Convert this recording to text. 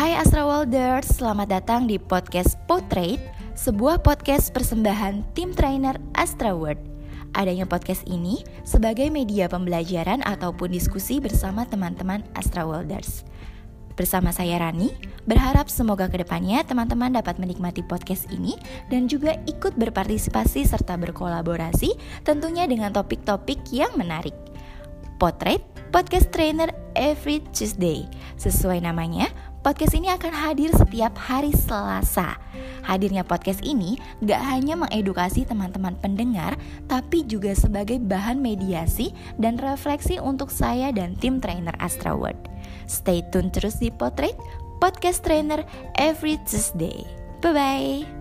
Hai Astra Worlders, selamat datang di podcast Portrait, sebuah podcast persembahan tim trainer Astra World. Adanya podcast ini sebagai media pembelajaran ataupun diskusi bersama teman-teman Astra Worlders. Bersama saya Rani, berharap semoga ke depannya teman-teman dapat menikmati podcast ini dan juga ikut berpartisipasi serta berkolaborasi tentunya dengan topik-topik yang menarik. Potret Podcast Trainer every Tuesday. Sesuai namanya, podcast ini akan hadir setiap hari Selasa. Hadirnya podcast ini gak hanya mengedukasi teman-teman pendengar, tapi juga sebagai bahan mediasi dan refleksi untuk saya dan tim trainer Astra World. Stay tune terus di Potret Podcast Trainer every Tuesday. Bye-bye.